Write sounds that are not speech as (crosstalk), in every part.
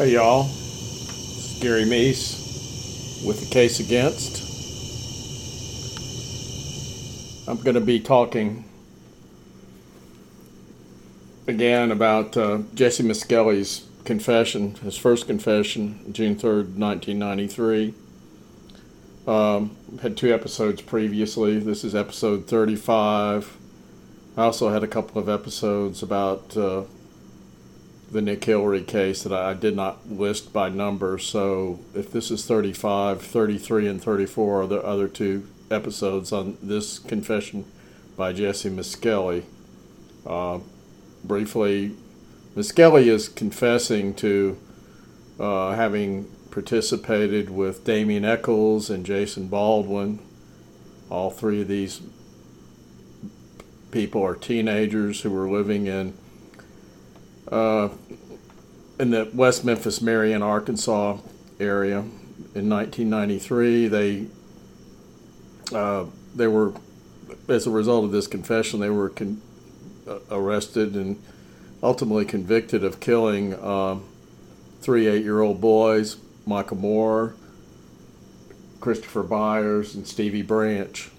Hey y'all, it's Gary Meece with the case against. I'm going to be talking again about uh, Jessie Misskelley's confession, his first confession, June 3rd, 1993. Um, had two episodes previously. This is episode 35. I also had a couple of episodes about uh, the Nick Hillary case that I did not list by number. So if this is 35, 33, and 34 are the other two episodes on this confession by Jessie Misskelley. Uh, briefly, Misskelley is confessing to uh, having participated with Damien Echols and Jason Baldwin. All three of these people are teenagers who were living in in the West Memphis, Marion, Arkansas area. In 1993, they uh, they were, as a result of this confession, they were con- uh, arrested and ultimately convicted of killing uh, three eight-year-old boys, Michael Moore, Christopher Byers, and Stevie Branch.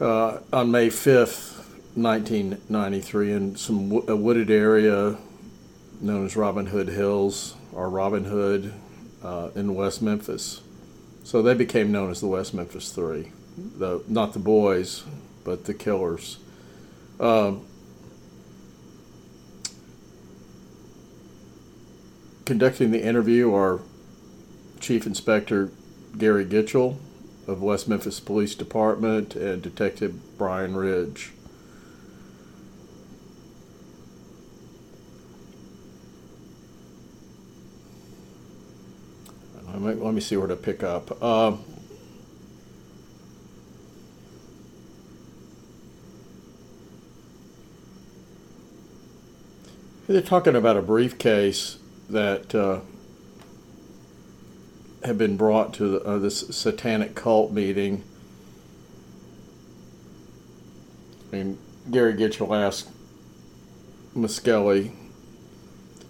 Uh, on May 5th, 1993 in some a wooded area known as Robin Hood Hills or Robin Hood uh, in West Memphis. So they became known as the West Memphis Three, the not the boys, but the killers. Um, conducting the interview are Chief Inspector Gary Gitchell of West Memphis Police Department and Detective Brian Ridge. Let me see where to pick up. Um, they're talking about a briefcase that uh, had been brought to the, uh, this satanic cult meeting. And Gary Gitchell asked Misskelley,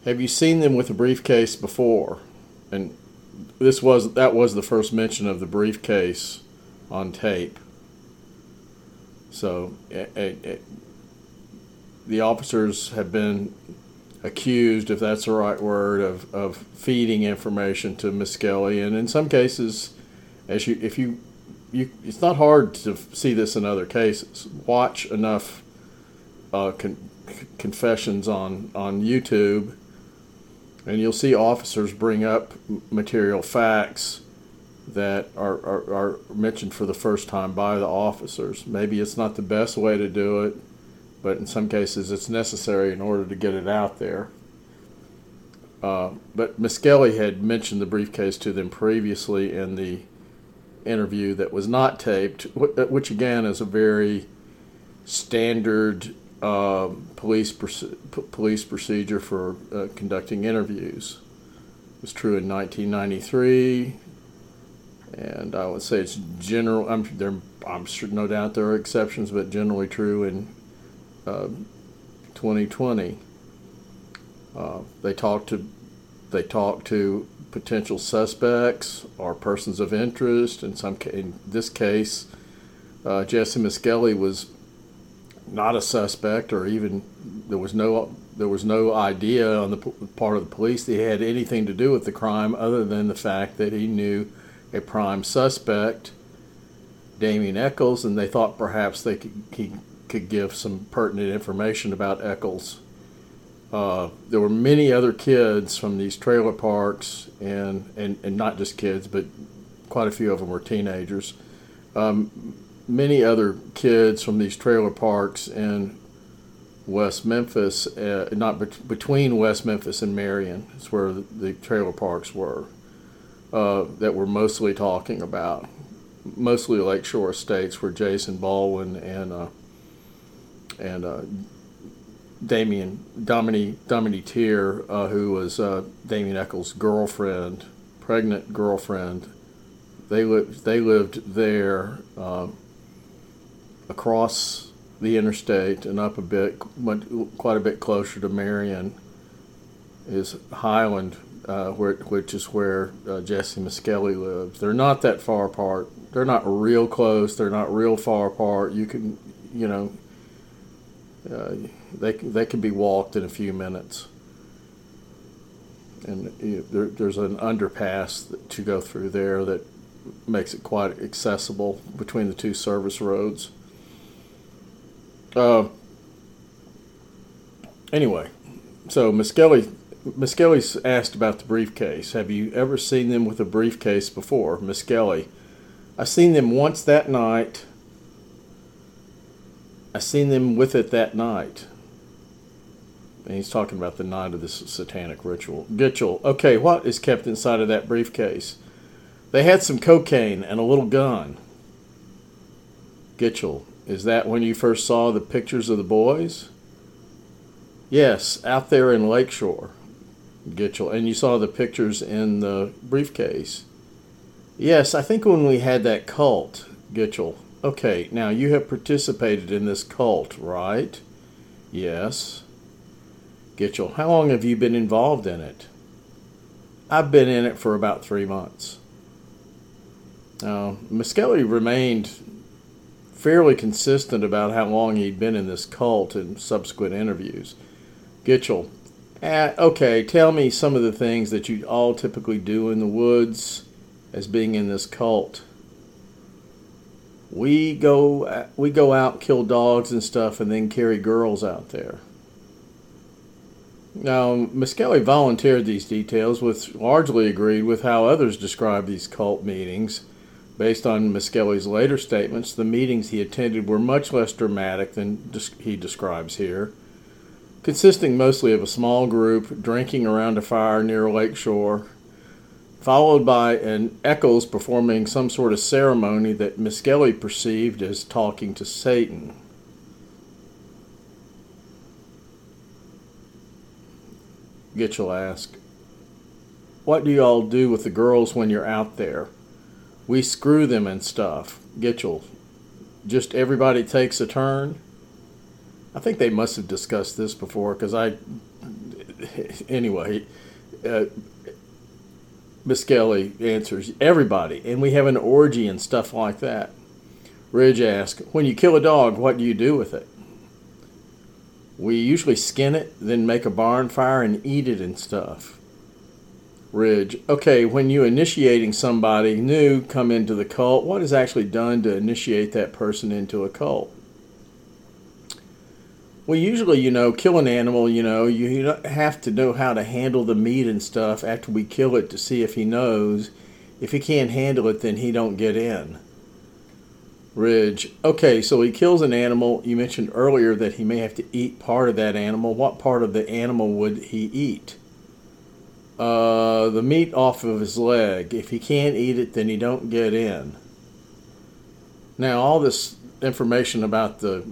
Have you seen them with a briefcase before? And this was that was the first mention of the briefcase on tape. So it, it, it, the officers have been accused, if that's the right word, of, of feeding information to Misskelley, and in some cases, as you if you you it's not hard to see this in other cases. Watch enough uh, con- confessions on on YouTube and you'll see officers bring up material facts that are, are, are, mentioned for the first time by the officers. Maybe it's not the best way to do it, but in some cases it's necessary in order to get it out there. Uh, but Misskelley had mentioned the briefcase to them previously in the interview that was not taped, which again is a very standard uh, police police procedure for uh, conducting interviews. It was true in 1993, and I would say it's general. I'm there. I'm sure, no doubt there are exceptions, but generally true in uh, 2020. Uh, they talk to they talk to potential suspects or persons of interest. In some in this case, uh, Jessie Misskelley was not a suspect or even there was no there was no idea on the part of the police that he had anything to do with the crime other than the fact that he knew a prime suspect Damien Echols and they thought perhaps they could he could give some pertinent information about Echols. Uh, there were many other kids from these trailer parks and, and, and not just kids but quite a few of them were teenagers um, many other kids from these trailer parks in West Memphis, uh, not bet- between West Memphis and Marion, is where the, trailer parks were, uh, that we're mostly talking about. Mostly Lakeshore Estates, where Jason Baldwin and uh, and uh, Damien Dominique Dominique Teer, uh, who was uh, Damien Echols' girlfriend, pregnant girlfriend, they lived they lived there across the interstate and up a bit, quite a bit closer to Marion. is Highland, uh, where, which is where uh, Jessie Misskelley lives. They're not that far apart. They're not real close. They're not real far apart. You can, you know, uh, they they can be walked in a few minutes. And you know, there, there's an underpass to go through there that makes it quite accessible between the two service roads. Uh, anyway, so Miss Kelly, Misskelley Misskelley's asked about the briefcase. Have you ever seen them with a briefcase before? Misskelley? I seen them once that night. I seen them with it that night. And he's talking about the night of this satanic ritual. Gitchell. Okay, what is kept inside of that briefcase? They had some cocaine and a little gun. Gitchell. Is that when you first saw the pictures of the boys? Yes, out there in Lakeshore. Gitchell. And you saw the pictures in the briefcase. Yes, I think when we had that cult, Gitchell. Okay, now you have participated in this cult, right? Yes. Gitchell, how long have you been involved in it? I've been in it for about three months. Uh, now, Misskelley remained fairly consistent about how long he'd been in this cult in subsequent interviews. Gitchell, uh, okay, tell me some of the things that you all typically do in the woods as being in this cult. We go we go out kill dogs and stuff and then carry girls out there. Now, Misskelley volunteered these details, which largely agreed with how others describe these cult meetings. Based on Misskelley's later statements, the meetings he attended were much less dramatic than he describes here consisting mostly of a small group drinking around a fire near a lake shore, followed by an Echols performing some sort of ceremony that Misskelley perceived as talking to Satan. Gitchell asked, What do you all do with the girls when you're out there? We screw them and stuff. Gitchell, just everybody takes a turn? I think they must have discussed this before because I, (laughs) anyway, uh, Misskelley answers everybody, and we have an orgy and stuff like that. Ridge asks, When you kill a dog, what do you do with it? We usually skin it, then make a barn fire and eat it and stuff. Ridge, okay, when you initiating somebody new come into the cult, what is actually done to initiate that person into a cult? Well, usually, you know, kill an animal, you know, you have to know how to handle the meat and stuff after we kill it to see if he knows. If he can't handle it, then he don't get in. Ridge. Okay, so he kills an animal. You mentioned earlier that he may have to eat part of that animal. What part of the animal would he eat? Uh, the meat off of his leg. If he can't eat it, then he don't get in. Now, all this information about the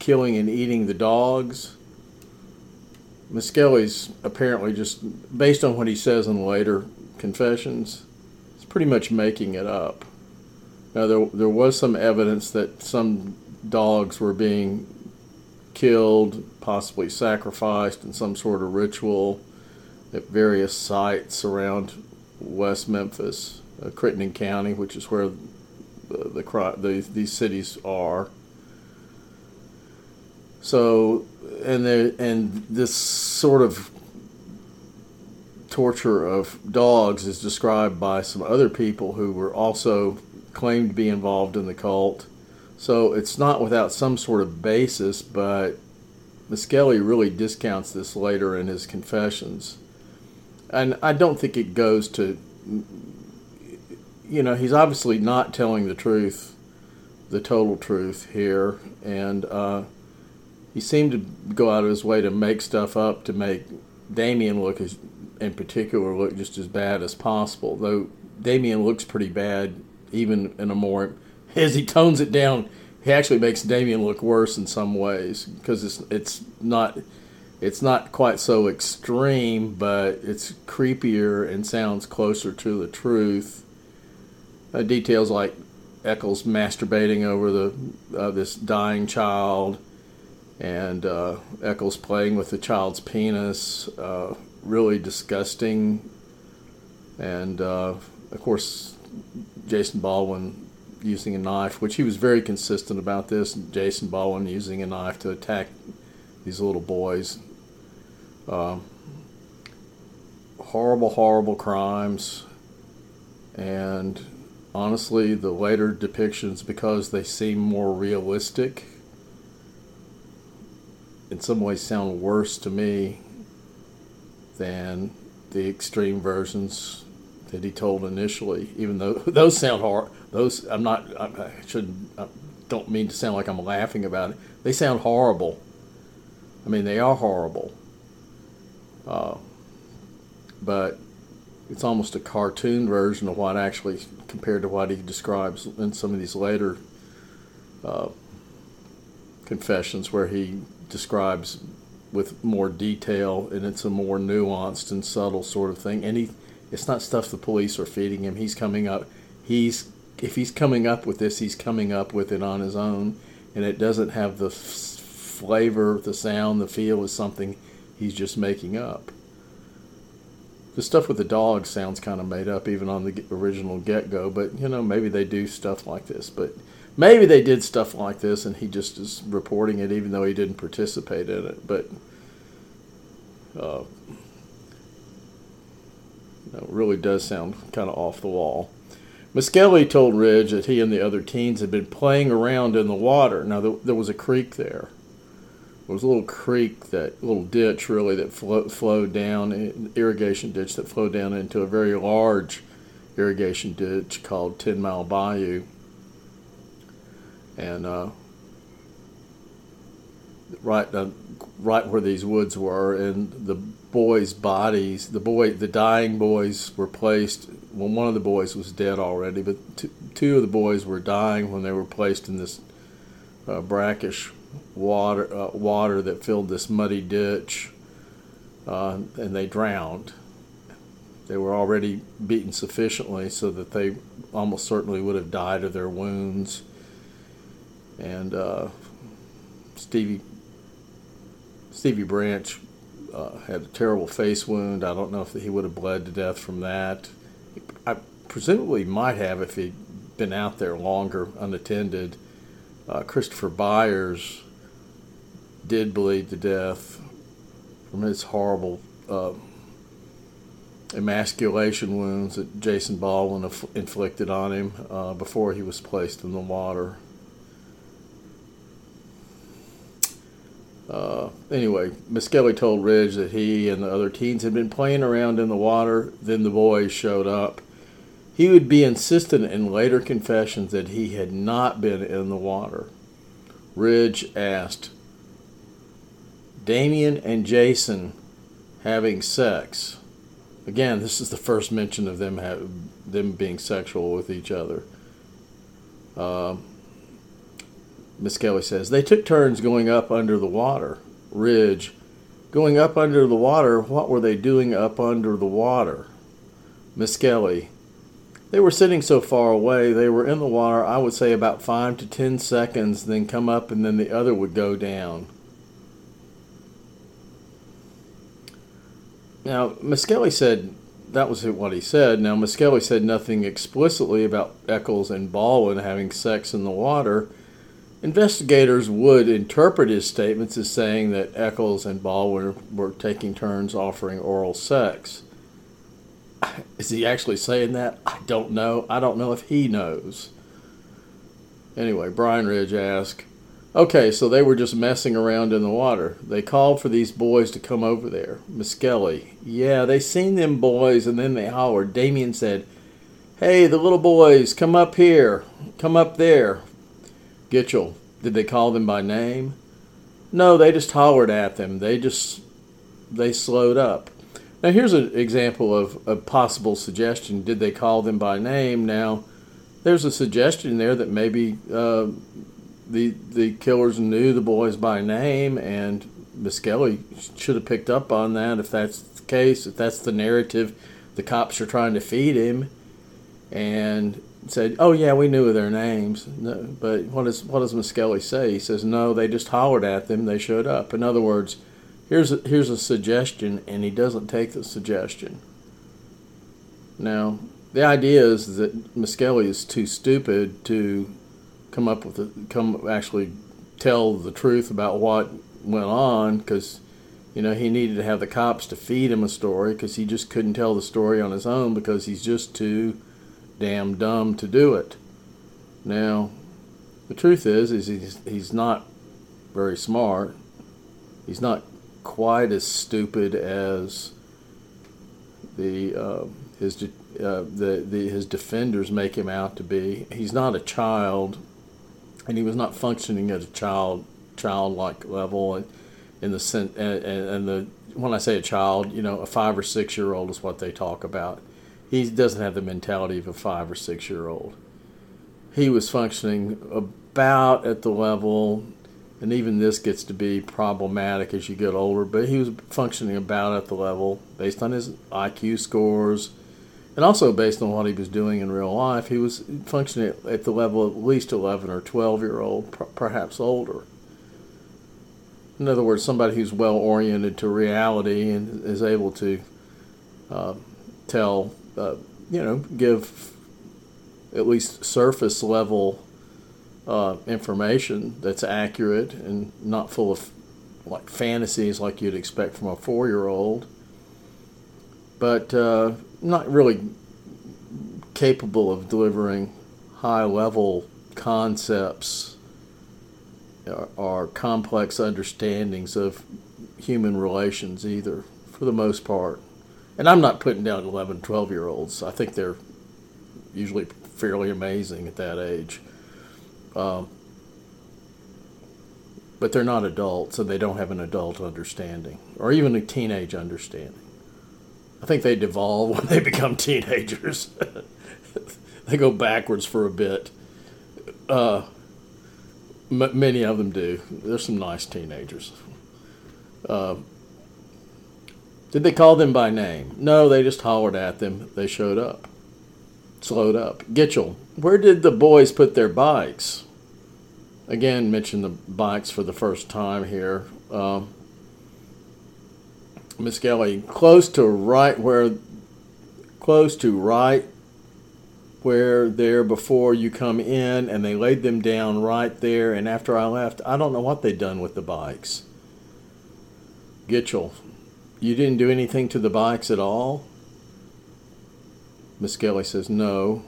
killing and eating the dogs. Misskelley's apparently just, based on what he says in later confessions, he's pretty much making it up. Now, there, there was some evidence that some dogs were being killed, possibly sacrificed in some sort of ritual at various sites around West Memphis, uh, Crittenden County, which is where the, the, the these cities are. So, and there, and this sort of torture of dogs is described by some other people who were also claimed to be involved in the cult. So it's not without some sort of basis, but Misskelley really discounts this later in his confessions. And I don't think it goes to, you know, he's obviously not telling the truth, the total truth here. And, uh, he seemed to go out of his way to make stuff up to make Damien look as, in particular, look just as bad as possible. Though Damien looks pretty bad, even in a more as he tones it down, he actually makes Damien look worse in some ways because it's it's not it's not quite so extreme, but it's creepier and sounds closer to the truth. Uh, details like Echols masturbating over the uh, this dying child and uh, Echols playing with the child's penis, uh, really disgusting. And uh, of course, Jason Baldwin using a knife, which he was very consistent about this. Jason Baldwin using a knife to attack these little boys. Um, horrible, horrible crimes. And honestly, the later depictions, because they seem more realistic, in some ways sound worse to me than the extreme versions that he told initially. Even though (laughs) those sound hard, those I'm not. I shouldn't. I don't mean to sound like I'm laughing about it. They sound horrible. I mean, they are horrible. Uh, but it's almost a cartoon version of what actually compared to what he describes in some of these later uh, confessions where he describes with more detail and it's a more nuanced and subtle sort of thing and he it's not stuff the police are feeding him he's coming up he's if he's coming up with this he's coming up with it on his own and it doesn't have the f- flavor the sound the feel is something he's just making up. The stuff with the dog sounds kind of made up even on the original get-go but you know maybe they do stuff like this but maybe they did stuff like this and he just is reporting it even though he didn't participate in it but uh, know, really does sound kind of off the wall Misskelley told Ridge that he and the other teens had been playing around in the water. Now, there was a creek there. There was a little creek, that little ditch really, that flo- flowed down, irrigation ditch that flowed down into a very large irrigation ditch called Ten Mile Bayou and uh, right uh, right where these woods were, and the boys' bodies, the boy, the dying boys were placed. Well, one of the boys was dead already, but two, two of the boys were dying when they were placed in this uh, brackish water uh, water that filled this muddy ditch, uh, and they drowned. They were already beaten sufficiently so that they almost certainly would have died of their wounds and uh, Stevie Stevie Branch uh, had a terrible face wound. I don't know if he would have bled to death from that. Presumably might have if he'd been out there longer unattended. Uh, Christopher Byers did bleed to death from his horrible uh, emasculation wounds that Jason Baldwin inflicted on him uh, before he was placed in the water. Uh, anyway, Misskelley told Ridge that he and the other teens had been playing around in the water. Then the boys showed up. He would be insistent in later confessions that he had not been in the water. Ridge asked, Damien and Jason having sex. Again, this is the first mention of them have, them being sexual with each other. Uh, Misskelley says, they took turns going up under the water. Ridge, going up under the water, what were they doing up under the water? Misskelley, they were sitting so far away, they were in the water, I would say about five to ten seconds, then come up and then the other would go down. Now, Misskelley said that was what he said. Now, Misskelley said nothing explicitly about Echols and Baldwin having sex in the water Investigators would interpret his statements as saying that Echols and Baldwin were taking turns offering oral sex. Is he actually saying that? I don't know. I don't know if he knows. Anyway, Brian Ridge asked, Okay, so they were just messing around in the water. They called for these boys to come over there. Misskelley, yeah, they seen them boys and then they hollered. Damien said, Hey, the little boys, come up here. Come up there. Gitchell, did they call them by name? No, they just hollered at them. They just they slowed up. Now here's an example of a possible suggestion. Did they call them by name? Now there's a suggestion there that maybe uh, the the killers knew the boys by name, and Misskelley should have picked up on that if that's the case. If that's the narrative the cops are trying to feed him, and said, "Oh yeah, we knew their names." No, but what does what does Misskelley say? He says, "No, they just hollered at them. They showed up." In other words, here's a, here's a suggestion, and he doesn't take the suggestion. Now, the idea is that Misskelley is too stupid to come up with a, come actually tell the truth about what went on because you know he needed to have the cops to feed him a story because he just couldn't tell the story on his own because he's just too damn dumb to do it. Now, the truth is, is he's, he's not very smart. He's not quite as stupid as the uh, his uh, the, the his defenders make him out to be. He's not a child, and he was not functioning at a child childlike level, and in the sense and, and the when I say a child, you know, a five or six year old is what they talk about he doesn't have the mentality of a five or six year old. He was functioning about at the level, and even this gets to be problematic as you get older, but he was functioning about at the level based on his IQ scores and also based on what he was doing in real life. He was functioning at the level of at least 11 or 12 year old, perhaps older. In other words, somebody who's well oriented to reality and is able to uh, tell uh, you know, give at least surface level uh, information that's accurate and not full of like fantasies like you'd expect from a four year old, but uh, not really capable of delivering high level concepts or, or complex understandings of human relations either, for the most part and I'm not putting down 11, 12 year olds. I think they're usually fairly amazing at that age. Um, but they're not adults and they don't have an adult understanding or even a teenage understanding. I think they devolve (laughs) when they become teenagers. (laughs) they go backwards for a bit. Uh, m- many of them do. There's some nice teenagers. Uh, did they call them by name? No, they just hollered at them. They showed up. Slowed up. Gitchell, where did the boys put their bikes? Again, mention the bikes for the first time here. Uh, Misskelley, close to right where, close to right where there before you come in, and they laid them down right there. And after I left, I don't know what they'd done with the bikes. Gitchell, you didn't do anything to the bikes at all? Misskelley says, No.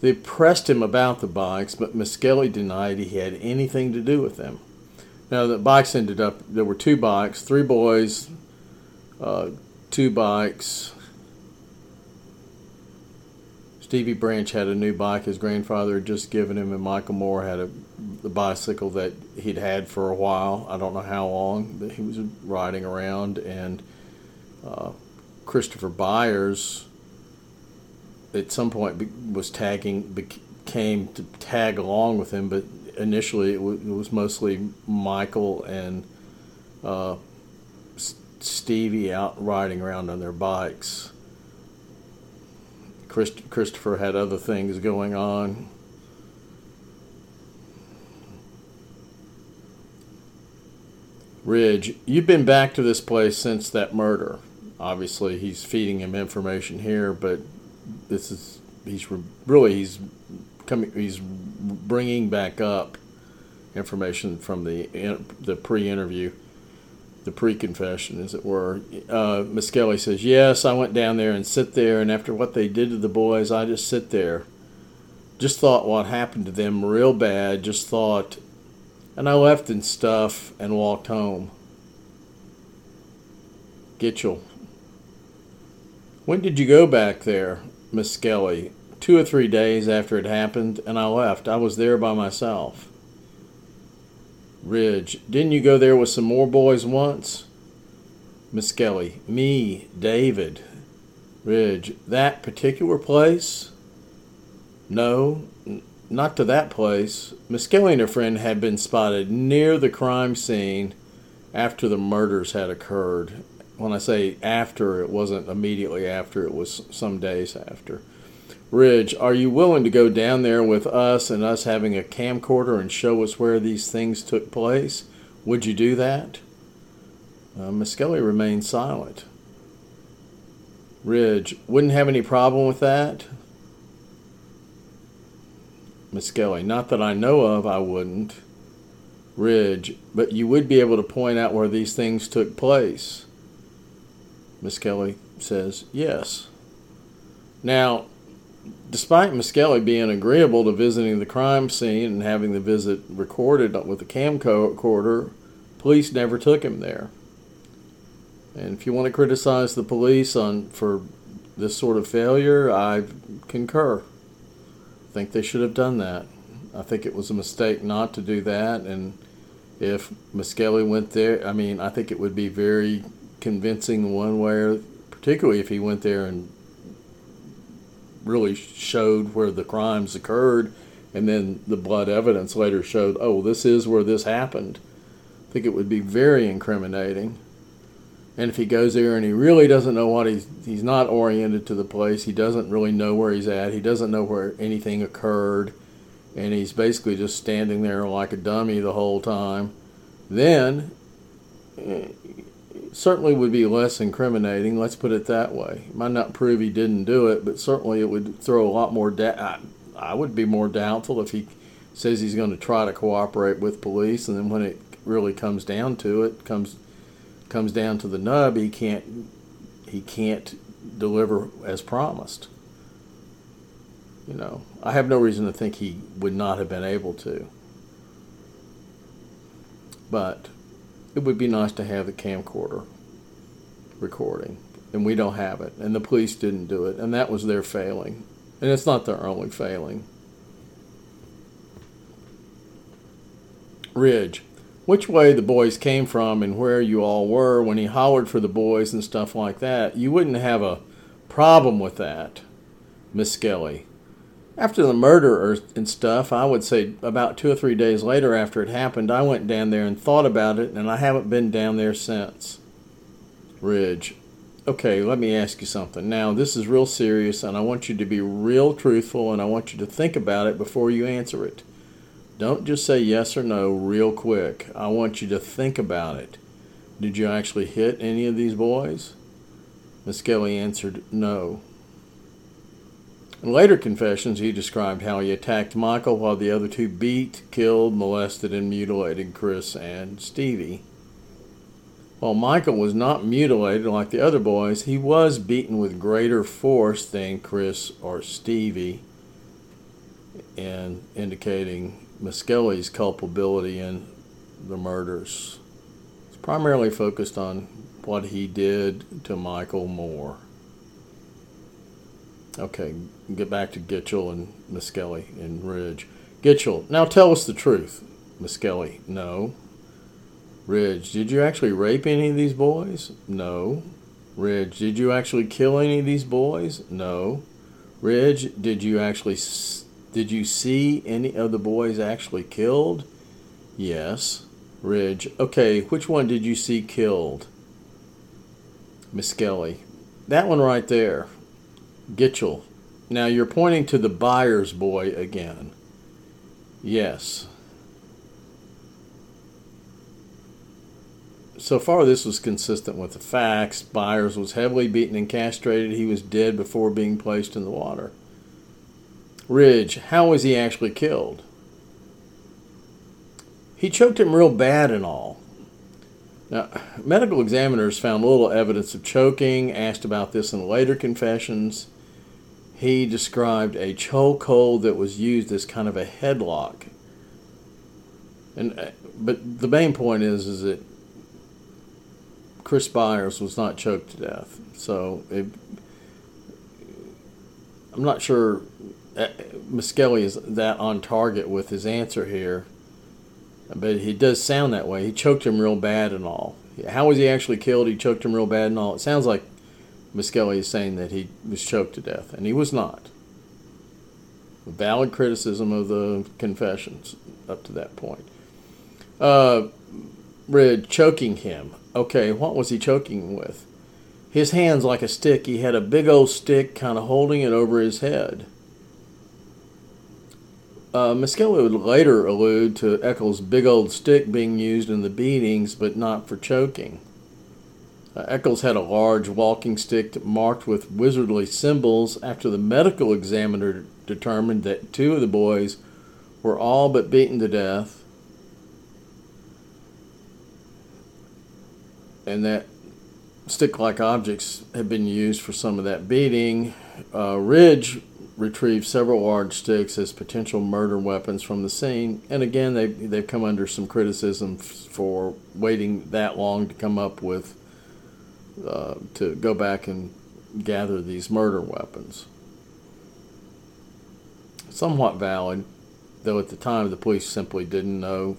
They pressed him about the bikes, but Misskelley denied he had anything to do with them. Now, the bikes ended up, there were two bikes, three boys, uh, two bikes, Stevie Branch had a new bike his grandfather had just given him, and Michael Moore had a the bicycle that he'd had for a while. I don't know how long that he was riding around, and uh, Christopher Byers at some point was tagging became to tag along with him, but initially it, w- it was mostly Michael and uh, Stevie out riding around on their bikes. Christ- Christopher had other things going on. Ridge, you've been back to this place since that murder. Obviously, he's feeding him information here, but this is he's really he's coming he's bringing back up information from the the pre-interview the pre-confession, as it were. Uh, Misskelley says, "Yes, I went down there and sit there, and after what they did to the boys, I just sit there. Just thought what happened to them real bad. Just thought, and I left and stuff and walked home." Gitchell. When did you go back there, Misskelley? Two or three days after it happened, and I left. I was there by myself. Ridge, didn't you go there with some more boys once? Misskelley, me, David. Ridge, that particular place? No, n- not to that place. Misskelley and her friend had been spotted near the crime scene after the murders had occurred. When I say after, it wasn't immediately after, it was some days after. Ridge, are you willing to go down there with us and us having a camcorder and show us where these things took place? Would you do that? Uh, Misskelley remained silent. Ridge, wouldn't have any problem with that? Misskelley, not that I know of, I wouldn't. Ridge, but you would be able to point out where these things took place. Misskelley says, yes. Now, despite Misskelley being agreeable to visiting the crime scene and having the visit recorded with a camcorder, police never took him there. And if you want to criticize the police on for this sort of failure, I concur. I think they should have done that. I think it was a mistake not to do that. And if Misskelley went there, I mean, I think it would be very convincing one way, particularly if he went there and really showed where the crimes occurred, and then the blood evidence later showed, oh, this is where this happened. I think it would be very incriminating. And if he goes there and he really doesn't know what he's he's not oriented to the place, he doesn't really know where he's at, he doesn't know where anything occurred, and he's basically just standing there like a dummy the whole time, then eh, certainly would be less incriminating. Let's put it that way. Might not prove he didn't do it, but certainly it would throw a lot more. Da- I, I would be more doubtful if he says he's going to try to cooperate with police, and then when it really comes down to it, comes comes down to the nub, he can't he can't deliver as promised. You know, I have no reason to think he would not have been able to. But it would be nice to have the camcorder recording, and we don't have it, and the police didn't do it, and that was their failing. And it's not their only failing. Ridge which way the boys came from and where you all were when he hollered for the boys and stuff like that, you wouldn't have a problem with that, Misskelley. After the murder and stuff, I would say about two or three days later after it happened, I went down there and thought about it, and I haven't been down there since. Ridge. Okay, let me ask you something. Now, this is real serious, and I want you to be real truthful, and I want you to think about it before you answer it. Don't just say yes or no real quick. I want you to think about it. Did you actually hit any of these boys? Misskelley answered no. In later confessions, he described how he attacked Michael while the other two beat, killed, molested, and mutilated Chris and Stevie. While Michael was not mutilated like the other boys, he was beaten with greater force than Chris or Stevie, and indicating Misskelley's culpability in the murders. It's primarily focused on what he did to Michael Moore. Okay, get back to Gitchell and Misskelley and Ridge. Gitchell, now tell us the truth. Misskelley, no. Ridge, did you actually rape any of these boys? No. Ridge, did you actually kill any of these boys? No. Ridge, did you actually did you see any of the boys actually killed? Yes. Ridge. Okay, which one did you see killed? Misskelley. That one right there. Gitchell. Now you're pointing to the Byers boy again. Yes. So far, this was consistent with the facts. Byers was heavily beaten and castrated. He was dead before being placed in the water. Ridge, how was he actually killed? He choked him real bad and all. Now, medical examiners found little evidence of choking, asked about this in later confessions. He described a chokehold that was used as kind of a headlock. And uh, but the main point is is that Chris Byers was not choked to death. So it, I'm not sure uh, Misskelley is that on target with his answer here, but he does sound that way. He choked him real bad and all. How was he actually killed? He choked him real bad and all. It sounds like Misskelley is saying that he was choked to death, and he was not. Valid criticism of the confessions up to that point. Uh, Ridge choking him. Okay, what was he choking with? His hands like a stick. He had a big old stick kind of holding it over his head. uh, Misskelley would later allude to Echols' big old stick being used in the beatings, but not for choking. Uh, Echols had a large walking stick marked with wizardly symbols after the medical examiner determined that two of the boys were all but beaten to death and that stick like objects had been used for some of that beating. Uh, Ridge retrieved several large sticks as potential murder weapons from the scene, and again, they, they've come under some criticism f- for waiting that long to come up with, uh, to go back and gather these murder weapons. Somewhat valid, though at the time the police simply didn't know,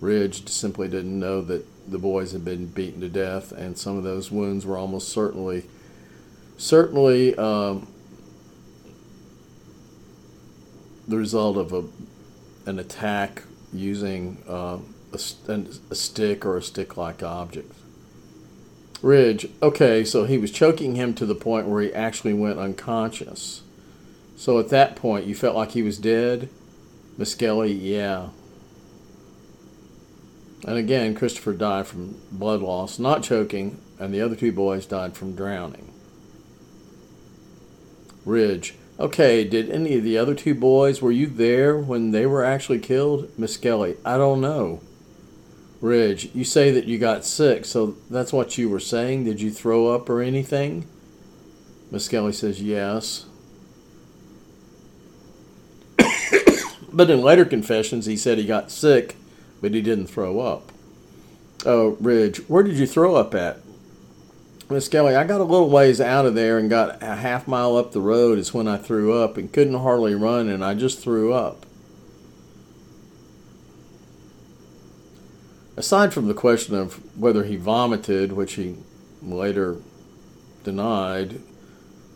Ridge simply didn't know that the boys had been beaten to death, and some of those wounds were almost certainly, certainly um, the result of a, an attack using uh, a, a stick or a stick-like object. Ridge, okay, so he was choking him to the point where he actually went unconscious. So at that point, you felt like he was dead? Misskelley, yeah. And again, Christopher died from blood loss, not choking, and the other two boys died from drowning. Ridge. Okay, did any of the other two boys, were you there when they were actually killed? Misskelley. I don't know. Ridge. You say that you got sick, so that's what you were saying? Did you throw up or anything? Misskelley says yes. (coughs) but in later confessions, he said he got sick but he didn't throw up. Oh, Ridge, where did you throw up at? Misskelley, I got a little ways out of there and got a half mile up the road is when I threw up and couldn't hardly run and I just threw up. Aside from the question of whether he vomited, which he later denied,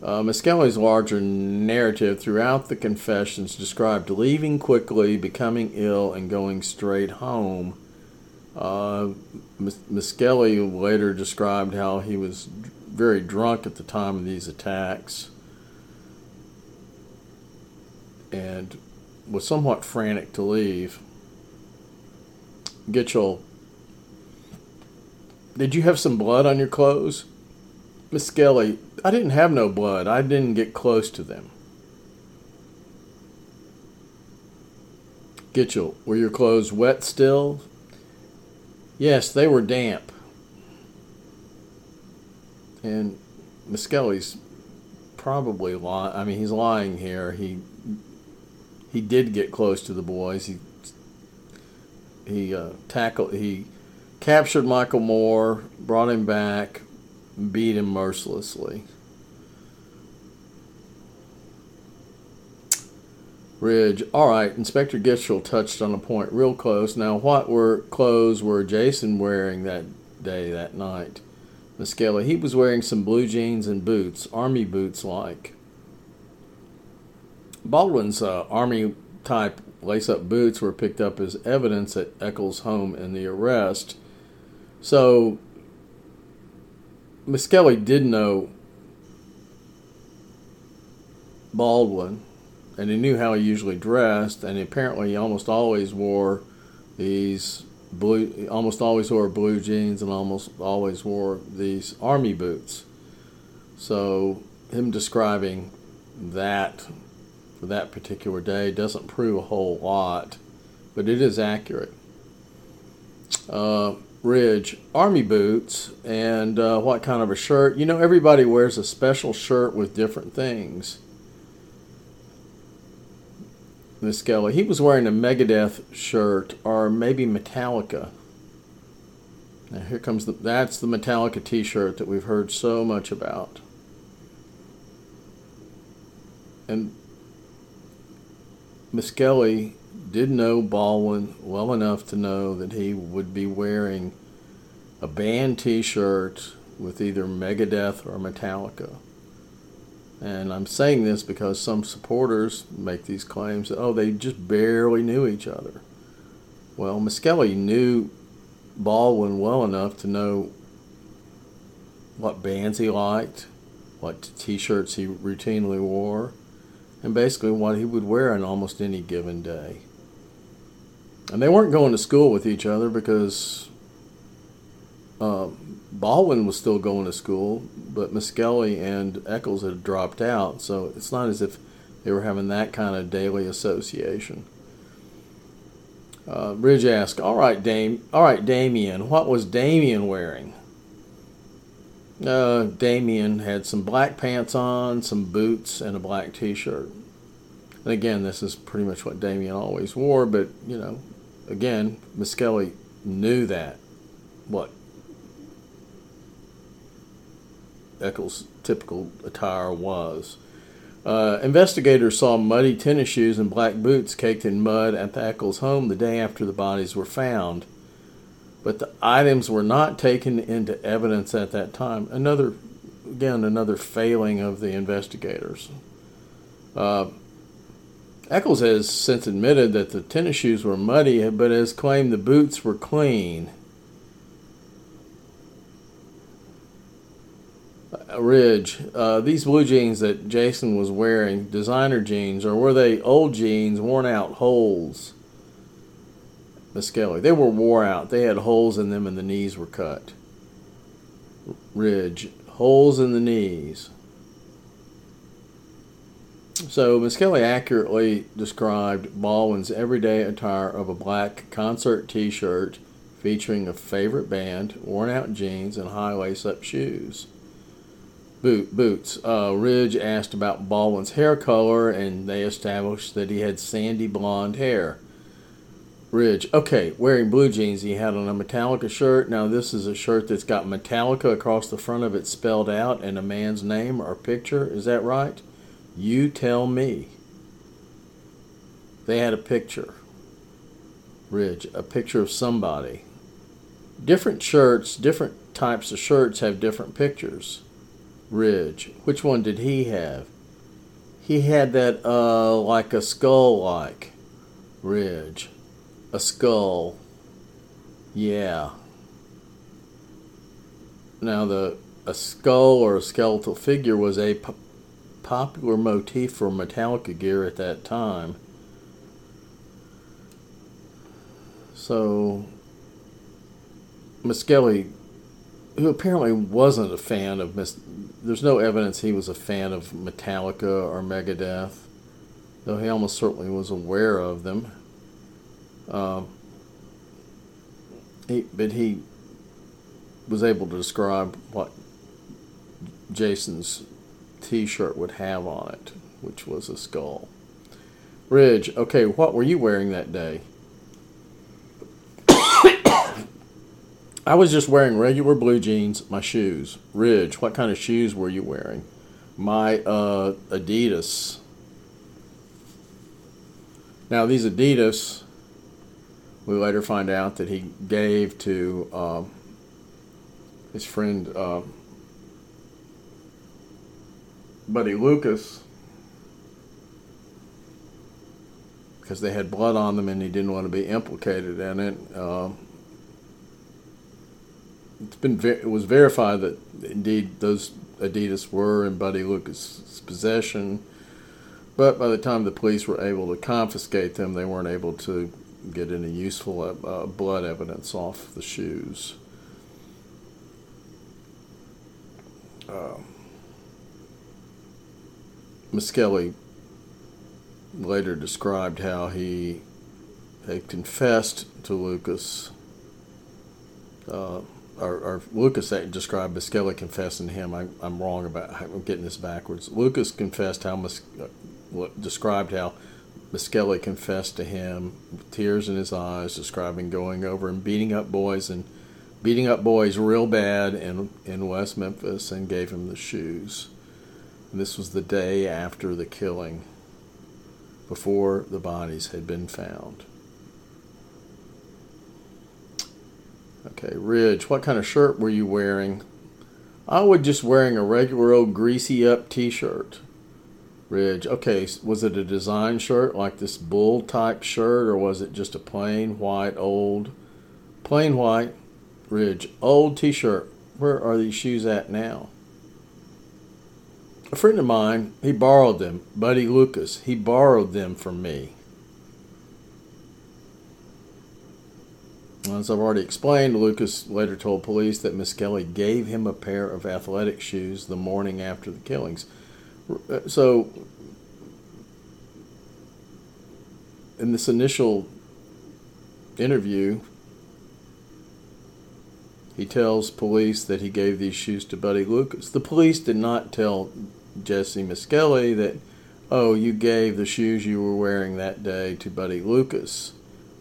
uh, Misskelley's larger narrative throughout the confessions described leaving quickly, becoming ill, and going straight home. Uh, Misskelley later described how he was very drunk at the time of these attacks and was somewhat frantic to leave. Gitchell, did you have some blood on your clothes? Misskelley, I didn't have no blood. I didn't get close to them. Gitchell, were your clothes wet still? Yes, they were damp. And Misskelley's probably lying. I mean, he's lying here. He he did get close to the boys. He he uh, tackled. He captured Michael Moore, brought him back, beat him mercilessly. Ridge. All right, Inspector Gitchell touched on a point real close. Now, what were clothes were Jason wearing that day, that night? Misskelley, he was wearing some blue jeans and boots, army boots like. Baldwin's uh, army type lace up boots were picked up as evidence at Echols' home in the arrest. So Misskelley did know Baldwin, and he knew how he usually dressed, and apparently he almost always wore these blue, almost always wore blue jeans, and almost always wore these army boots. So him describing that for that particular day doesn't prove a whole lot, but it is accurate. Uh, Ridge army boots and uh, what kind of a shirt. You know, everybody wears a special shirt with different things. Misskelley, he was wearing a Megadeth shirt or maybe Metallica. Now here comes the that's the Metallica T-shirt that we've heard so much about. And Misskelley did know Baldwin well enough to know that he would be wearing a band t shirt with either Megadeth or Metallica. And I'm saying this because some supporters make these claims that, oh, they just barely knew each other. Well, Misskelley knew Baldwin well enough to know what bands he liked, what t shirts he routinely wore, and basically what he would wear on almost any given day. And they weren't going to school with each other because uh, Baldwin was still going to school, but Misskelley and Echols had dropped out, so it's not as if they were having that kind of daily association. Uh, Ridge asked, "All right, Dame. All right, Damien. What was Damien wearing?" Uh, Damien had some black pants on, some boots, and a black T-shirt. And again, this is pretty much what Damien always wore. But you know, again, Misskelley knew that what Echols' typical attire was. Uh, investigators saw muddy tennis shoes and black boots caked in mud at the Echols home the day after the bodies were found. But the items were not taken into evidence at that time. Another, again, another failing of the investigators. Uh, Echols has since admitted that the tennis shoes were muddy, but has claimed the boots were clean. Ridge, uh, these blue jeans that Jason was wearing, designer jeans, or were they old jeans, worn out holes? Misskelley, they were wore out. They had holes in them and the knees were cut. Ridge, holes in the knees. So Misskelley accurately described Baldwin's everyday attire of a black concert T-shirt featuring a favorite band, worn-out jeans, and high lace-up shoes boot, boots. Uh, Ridge asked about Baldwin's hair color, and they established that he had sandy blonde hair. Ridge, okay, wearing blue jeans. He had on a Metallica shirt. Now, this is a shirt that's got Metallica across the front of it spelled out and a man's name or picture. Is that right? You tell me. They had a picture. Ridge, a picture of somebody. Different shirts, different types of shirts have different pictures. Ridge. Which one did he have? He had that uh like a skull like ridge. A skull. Yeah. Now the a skull or a skeletal figure was a popular motif for Metallica gear at that time. So Misskelley, who apparently wasn't a fan of Miss there's no evidence he was a fan of Metallica or Megadeth, though he almost certainly was aware of them. Um, he, but he was able to describe what Jason's T-shirt would have on it, which was a skull. Ridge, okay, what were you wearing that day? (coughs) I was just wearing regular blue jeans, my shoes. Ridge, what kind of shoes were you wearing? My uh, Adidas. Now, these Adidas, we later find out that he gave to uh, his friend uh, Buddy Lucas because they had blood on them and he didn't want to be implicated in it. Uh, it's been ver- it was verified that indeed those Adidas were in Buddy Lucas's possession, but by the time the police were able to confiscate them, they weren't able to get any useful uh, blood evidence off the shoes. Uh, Misskelley later described how he had confessed to Lucas uh, or, or Lucas described Misskelley confessing to him. I, I'm wrong about. I'm getting this backwards. Lucas confessed how Mus, uh, described how Misskelley confessed to him, with tears in his eyes, describing going over and beating up boys and beating up boys real bad in in West Memphis, and gave him the shoes. And this was the day after the killing, before the bodies had been found. Okay, Ridge, what kind of shirt were you wearing? I was just wearing a regular old greasy up t shirt. Ridge, okay, was it a design shirt like this bull type shirt or was it just a plain white old? Plain white, Ridge, old t shirt. Where are these shoes at now? A friend of mine, he borrowed them. Buddy Lucas, he borrowed them from me. As I've already explained, Lucas later told police that Misskelley gave him a pair of athletic shoes the morning after the killings. So, in this initial interview, he tells police that he gave these shoes to Buddy Lucas. The police did not tell Jessie Misskelley that, oh, you gave the shoes you were wearing that day to Buddy Lucas.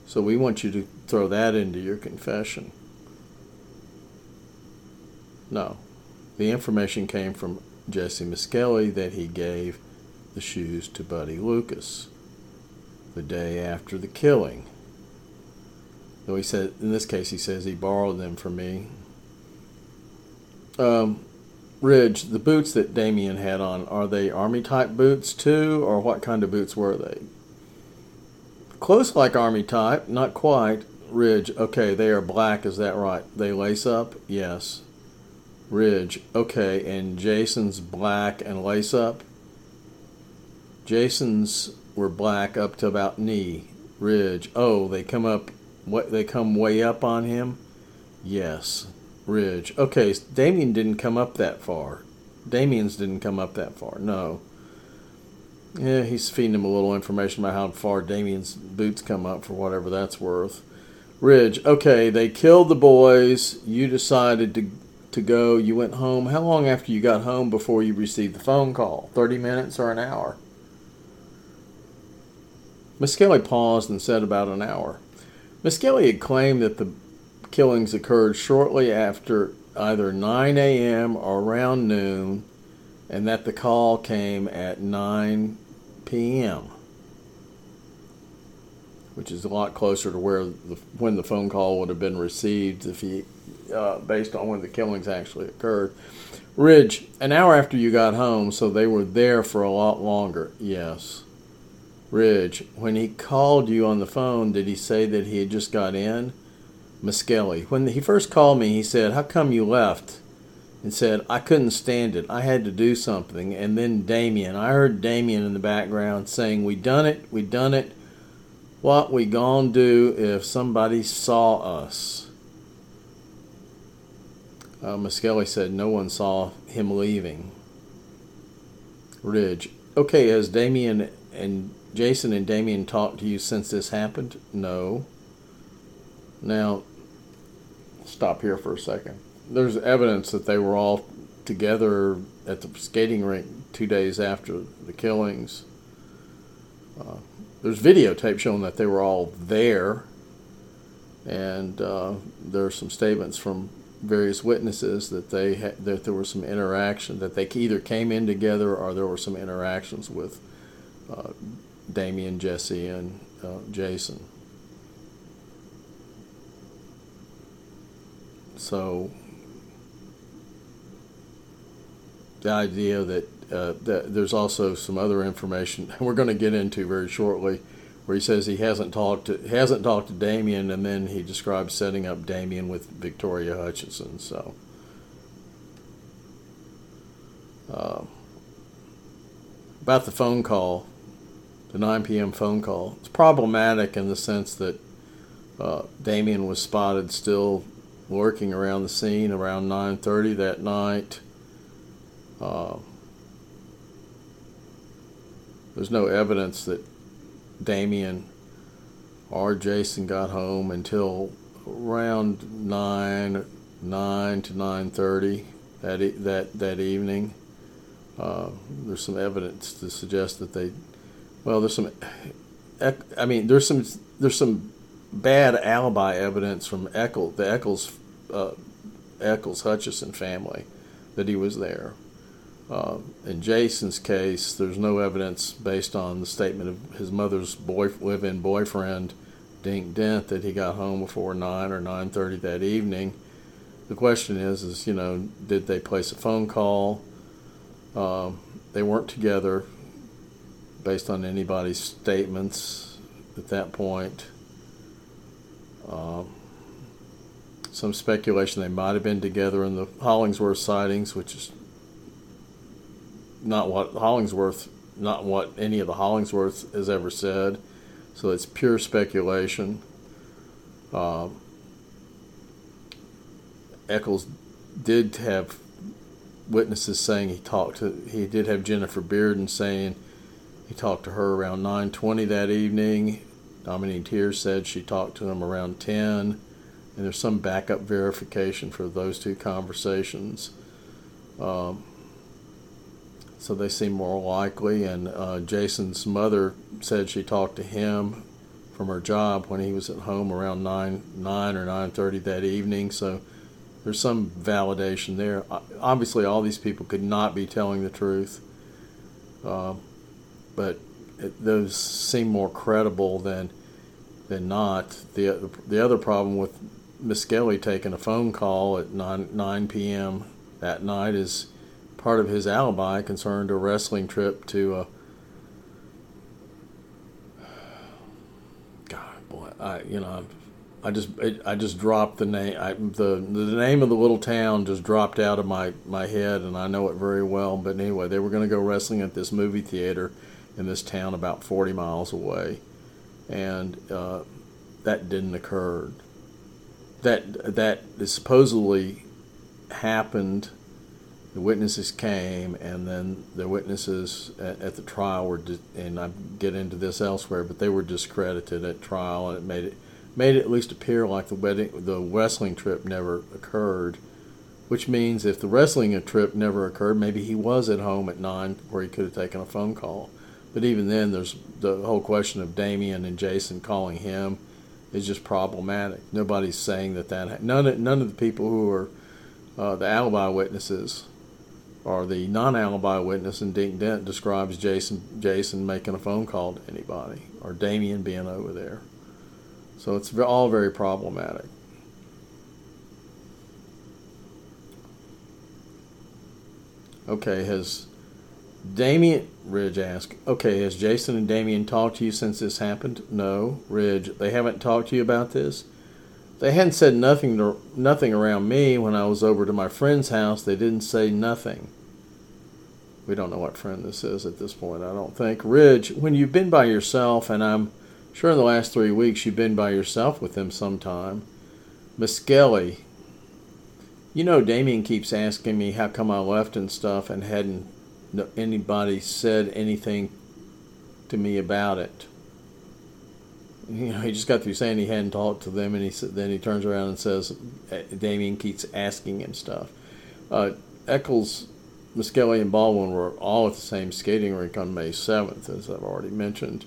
So we want you to throw that into your confession. No. The information came from Jessie Misskelley that he gave the shoes to Buddy Lucas the day after the killing. Though he said, in this case, he says he borrowed them from me. Um, Ridge, the boots that Damien had on, are they army type boots too, or what kind of boots were they? Close like army type, not quite. Ridge, okay, they are black, is that right? They lace up? Yes. Ridge, okay, and Jason's black and lace up? Jason's were black up to about knee. Ridge, oh, they come up, what, they come way up on him? Yes. Ridge, okay, Damien didn't come up that far. Damien's didn't come up that far, no. Yeah, he's feeding him a little information about how far Damien's boots come up for whatever that's worth. Ridge, okay, they killed the boys. You decided to to go. You went home. How long after you got home before you received the phone call? 30 minutes or an hour? Misskelley paused and said about an hour. Misskelley had claimed that the killings occurred shortly after either 9 a.m. or around noon, and that the call came at 9 p.m which is a lot closer to where the, when the phone call would have been received if he, uh, based on when the killings actually occurred. Ridge, an hour after you got home, so they were there for a lot longer. Yes. Ridge, when he called you on the phone, did he say that he had just got in? Misskelley, when he first called me, he said, How come you left? And said, I couldn't stand it. I had to do something. And then Damien, I heard Damien in the background saying, We done it, we done it what we gonna do if somebody saw us? Uh, Misskelley said no one saw him leaving. Ridge, okay, has Damien and Jason and Damien talked to you since this happened? No. Now, stop here for a second. There's evidence that they were all together at the skating rink two days after the killings. Uh, there's videotape showing that they were all there, and uh, there are some statements from various witnesses that they ha- that there was some interaction that they either came in together or there were some interactions with uh, Damien, Jessie, and uh, Jason. So the idea that uh, that there's also some other information (laughs) we're going to get into very shortly, where he says he hasn't talked to hasn't talked to Damien, and then he describes setting up Damien with Victoria Hutchinson. So. Uh, about the phone call, the 9 p.m. phone call, it's problematic in the sense that uh, Damien was spotted still lurking around the scene around 9:30 that night. Uh, there's no evidence that Damien or Jason got home until around nine, nine to nine thirty that that that evening. Uh, there's some evidence to suggest that they, well, there's some, I mean, there's some there's some bad alibi evidence from Echols, the Echols, uh, Echols Hutchison family, that he was there. Uh, in Jason's case, there's no evidence based on the statement of his mother's boy, live-in boyfriend, Dink Dent, that he got home before nine or nine thirty that evening. The question is, is you know, did they place a phone call? Um, they weren't together, based on anybody's statements at that point. Um, some speculation they might have been together in the Hollingsworth sightings, which is not what Hollingsworth, not what any of the Hollingsworth has ever said. So it's pure speculation. Uh, Echols did have witnesses saying he talked to. He did have Jennifer Bearden saying he talked to her around 9:20 that evening. Dominique Tiers said she talked to him around 10, and there's some backup verification for those two conversations. Um, so they seem more likely. And uh, Jason's mother said she talked to him from her job when he was at home around nine nine or nine thirty that evening. So there's some validation there. Obviously, all these people could not be telling the truth, uh, but it, those seem more credible than than not. the The other problem with Misskelley taking a phone call at 9, 9 p.m. that night is part of his alibi concerned a wrestling trip to a. God, boy, I you know, I just it, I just dropped the name. I, the the name of the little town just dropped out of my my head, and I know it very well. But anyway, they were going to go wrestling at this movie theater in this town about 40 miles away, and uh, that didn't occur. That that supposedly happened the witnesses came, and then the witnesses at, at the trial were, di- and I get into this elsewhere, but they were discredited at trial, and it made it made it at least appear like the wedding, the wrestling trip never occurred. Which means if the wrestling trip never occurred, maybe he was at home at nine, where he could have taken a phone call. But even then, there's the whole question of Damien and Jason calling him is just problematic. Nobody's saying that that none of, none of the people who are uh, the alibi witnesses or the non-alibi witness and Dink Dent describes Jason Jason making a phone call to anybody or Damien being over there. So it's all very problematic. Okay, has Damien Ridge asked, okay, has Jason and Damien talked to you since this happened? No, Ridge, they haven't talked to you about this? They hadn't said nothing to, nothing around me when I was over to my friend's house. They didn't say nothing. We don't know what friend this is at this point, I don't think. Ridge, when you've been by yourself, and I'm sure in the last three weeks you've been by yourself with them sometime, Misskelley, you know Damien keeps asking me how come I left and stuff and hadn't anybody said anything to me about it you know, he just got through saying he hadn't talked to them, and he then he turns around and says, eh, Damien keeps asking him stuff. Uh, Echols, Misskelley, and Baldwin were all at the same skating rink on May 7th, as I've already mentioned.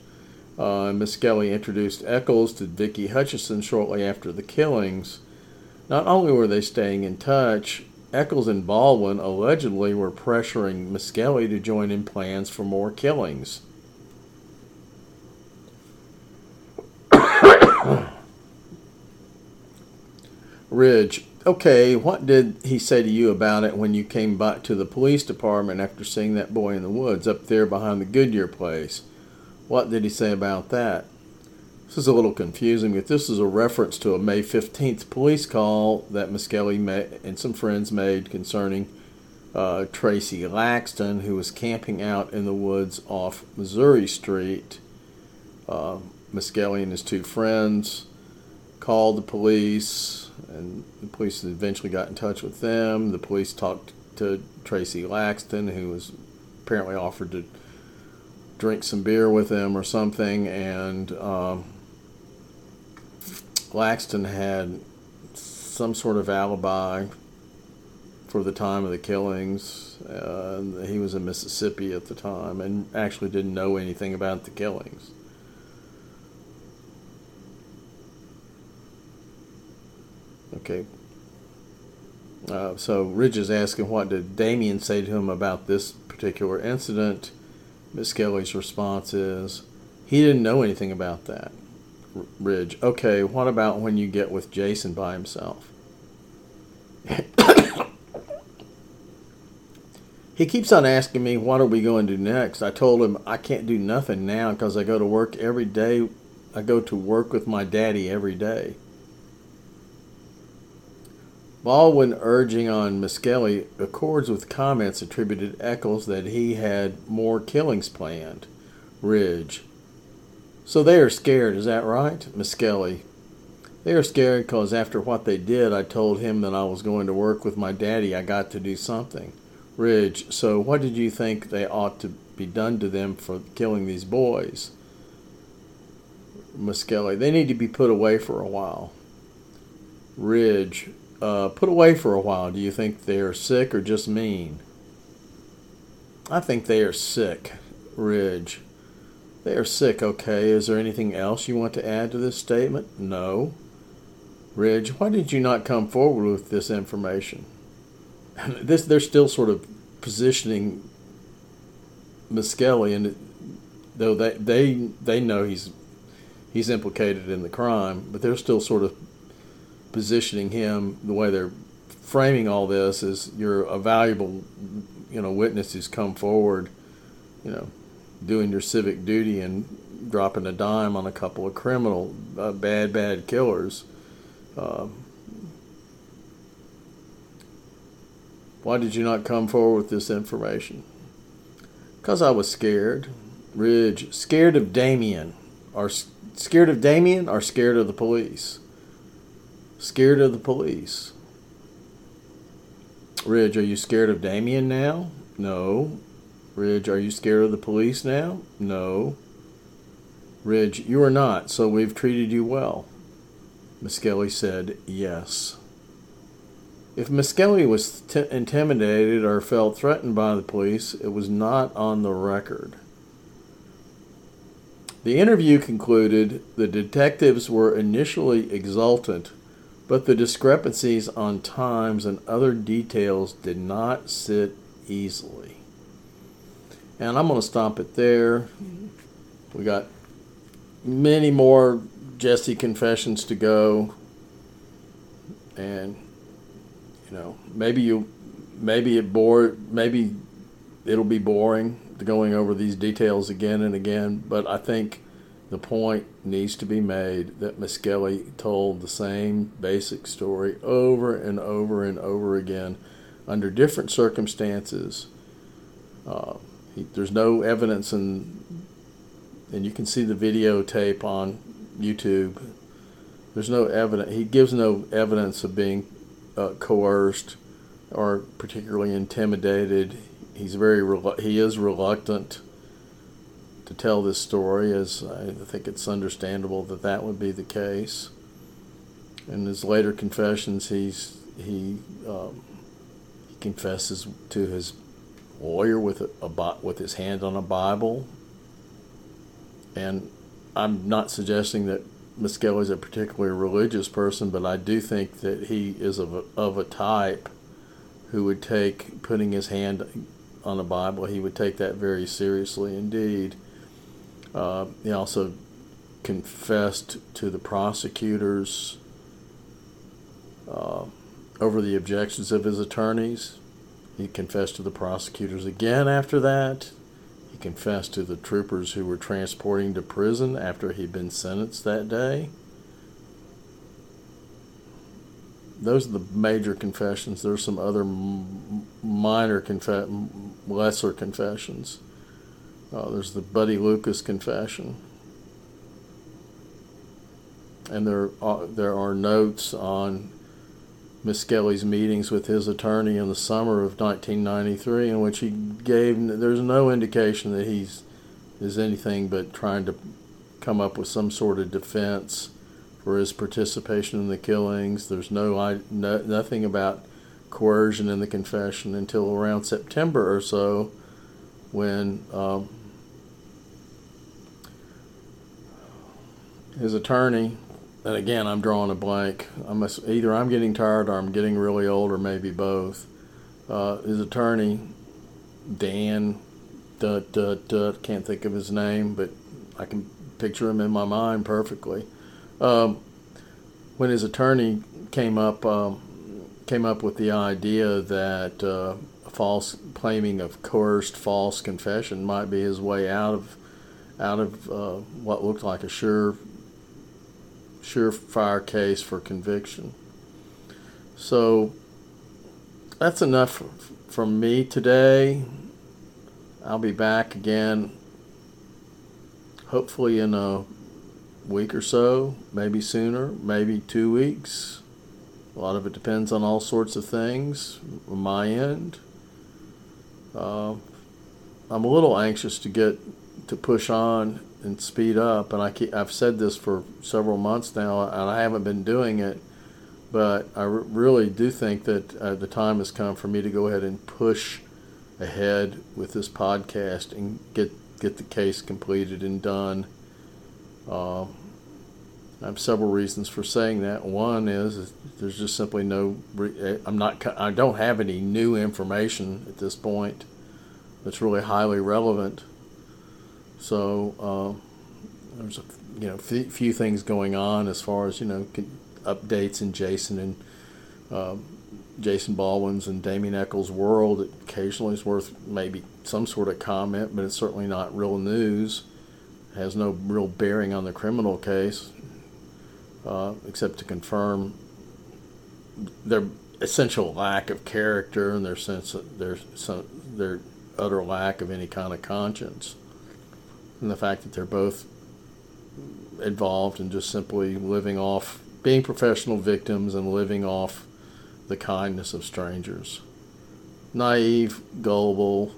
Uh, Misskelley introduced Echols to Vicki Hutcheson shortly after the killings. Not only were they staying in touch, Echols and Baldwin allegedly were pressuring Misskelley to join in plans for more killings. Ridge, okay, what did he say to you about it when you came back to the police department after seeing that boy in the woods up there behind the Goodyear place? What did he say about that? This is a little confusing, but this is a reference to a May 15th police call that Misskelley and some friends made concerning uh, Tracy Laxton, who was camping out in the woods off Missouri Street. Uh, and his two friends called the police, and the police eventually got in touch with them. The police talked to Tracy Laxton, who was apparently offered to drink some beer with them or something, and um, Laxton had some sort of alibi for the time of the killings. Uh, he was in Mississippi at the time and actually didn't know anything about the killings. Okay. Uh, so Ridge is asking, what did Damien say to him about this particular incident? Misskelley's response is, he didn't know anything about that. R- Ridge, okay, what about when you get with Jason by himself? (coughs) he keeps on asking me, what are we going to do next? I told him I can't do nothing now because I go to work every day. I go to work with my daddy every day. Baldwin urging on Misskelley accords with comments attributed Echols that he had more killings planned. Ridge. So they are scared, is that right? Misskelley. They are scared because after what they did, I told him that I was going to work with my daddy. I got to do something. Ridge. So what did you think they ought to be done to them for killing these boys? Misskelley. They need to be put away for a while. Ridge. Uh, put away for a while. Do you think they are sick or just mean? I think they are sick. Ridge. They are sick, okay. Is there anything else you want to add to this statement? No. Ridge, why did you not come forward with this information? (laughs) this they're still sort of positioning Misskelley, and though they they they know he's he's implicated in the crime, but they're still sort of positioning him the way they're framing all this is you're a valuable you know witness who's come forward, you know, doing your civic duty and dropping a dime on a couple of criminal uh, bad bad killers. Uh, why did you not come forward with this information? Because I was scared. Ridge, scared of Damien. Or scared of Damien or scared of the police? Scared of the police. Ridge, are you scared of Damien now? No. Ridge, are you scared of the police now? No. Ridge, you are not, so we've treated you well. Misskelley said, yes. If Misskelley was t- intimidated or felt threatened by the police, it was not on the record. The interview concluded the detectives were initially exultant, but the discrepancies on times and other details did not sit easily. And I'm going to stop it there. We got many more Jessie confessions to go. And you know, maybe you maybe it bore maybe it'll be boring going over these details again and again, but I think the point needs to be made that Misskelley told the same basic story over and over and over again under different circumstances. Uh, he, there's no evidence in, and you can see the videotape on YouTube. There's no evidence. He gives no evidence of being uh, coerced or particularly intimidated. He's very he is reluctant to tell this story, as I think it's understandable that that would be the case. In his later confessions, he's he um, he confesses to his lawyer with a, a with his hand on a Bible. And I'm not suggesting that Misskelley is a particularly religious person, but I do think that he is of a, of a type who would take putting his hand on a Bible. He would take that very seriously indeed. Uh, he also confessed to the prosecutors uh, over the objections of his attorneys. He confessed to the prosecutors again after that. He confessed to the troopers who were transporting to prison after he'd been sentenced that day. Those are the major confessions. There's some other minor, conf- lesser confessions. Uh, there's the Buddy Lucas confession. And there, are, there are notes on Misskelley's meetings with his attorney in the summer of 1993, in which he gave there's no indication that he's is anything but trying to come up with some sort of defense for his participation in the killings. There's no, no nothing about coercion in the confession until around September or so, when um, his attorney and again, I'm drawing a blank. I'm a, either I'm getting tired or I'm getting really old, or maybe both. Uh, his attorney, Dan, duh, duh, duh, can't think of his name, but I can picture him in my mind perfectly. Um, when his attorney came up, um, came up with the idea that uh, false claiming of coerced false confession might be his way out of out of uh, what looked like a sure surefire case for conviction. So that's enough from me today. I'll be back again, hopefully in a week or so, maybe sooner, maybe two weeks. A lot of it depends on all sorts of things on my end. Uh, I'm a little anxious to get to push on and speed up, and I keep, I've said this for several months now, and I haven't been doing it. But I really do think that uh, the time has come for me to go ahead and push ahead with this podcast and get get the case completed and done. Uh, I have several reasons for saying that. One is, there's just simply no. Eh, I'm not. I don't have any new information at this point that's really highly relevant. So uh, there's a you know few, few things going on as far as you know updates in Jason and uh, Jason Baldwin's and Damien Echols' world. It occasionally is worth maybe some sort of comment, but it's certainly not real news. It has no real bearing on the criminal case, uh, except to confirm their essential lack of character and their sense of their their utter lack of any kind of conscience, and the fact that they're both involved in just simply living off being professional victims and living off the kindness of strangers. Naive, gullible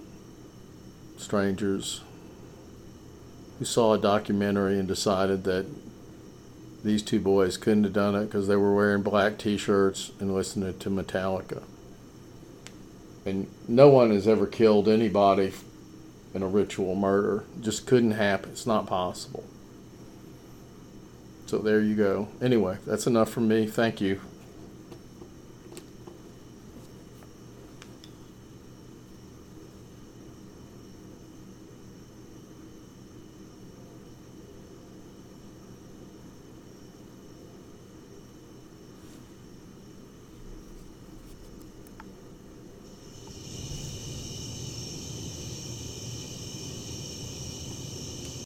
strangers who saw a documentary and decided that these two boys couldn't have done it because they were wearing black t shirts and listening to Metallica. And no one has ever killed anybody in a ritual murder. Just couldn't happen. It's not possible. So there you go. Anyway, that's enough from me. Thank you.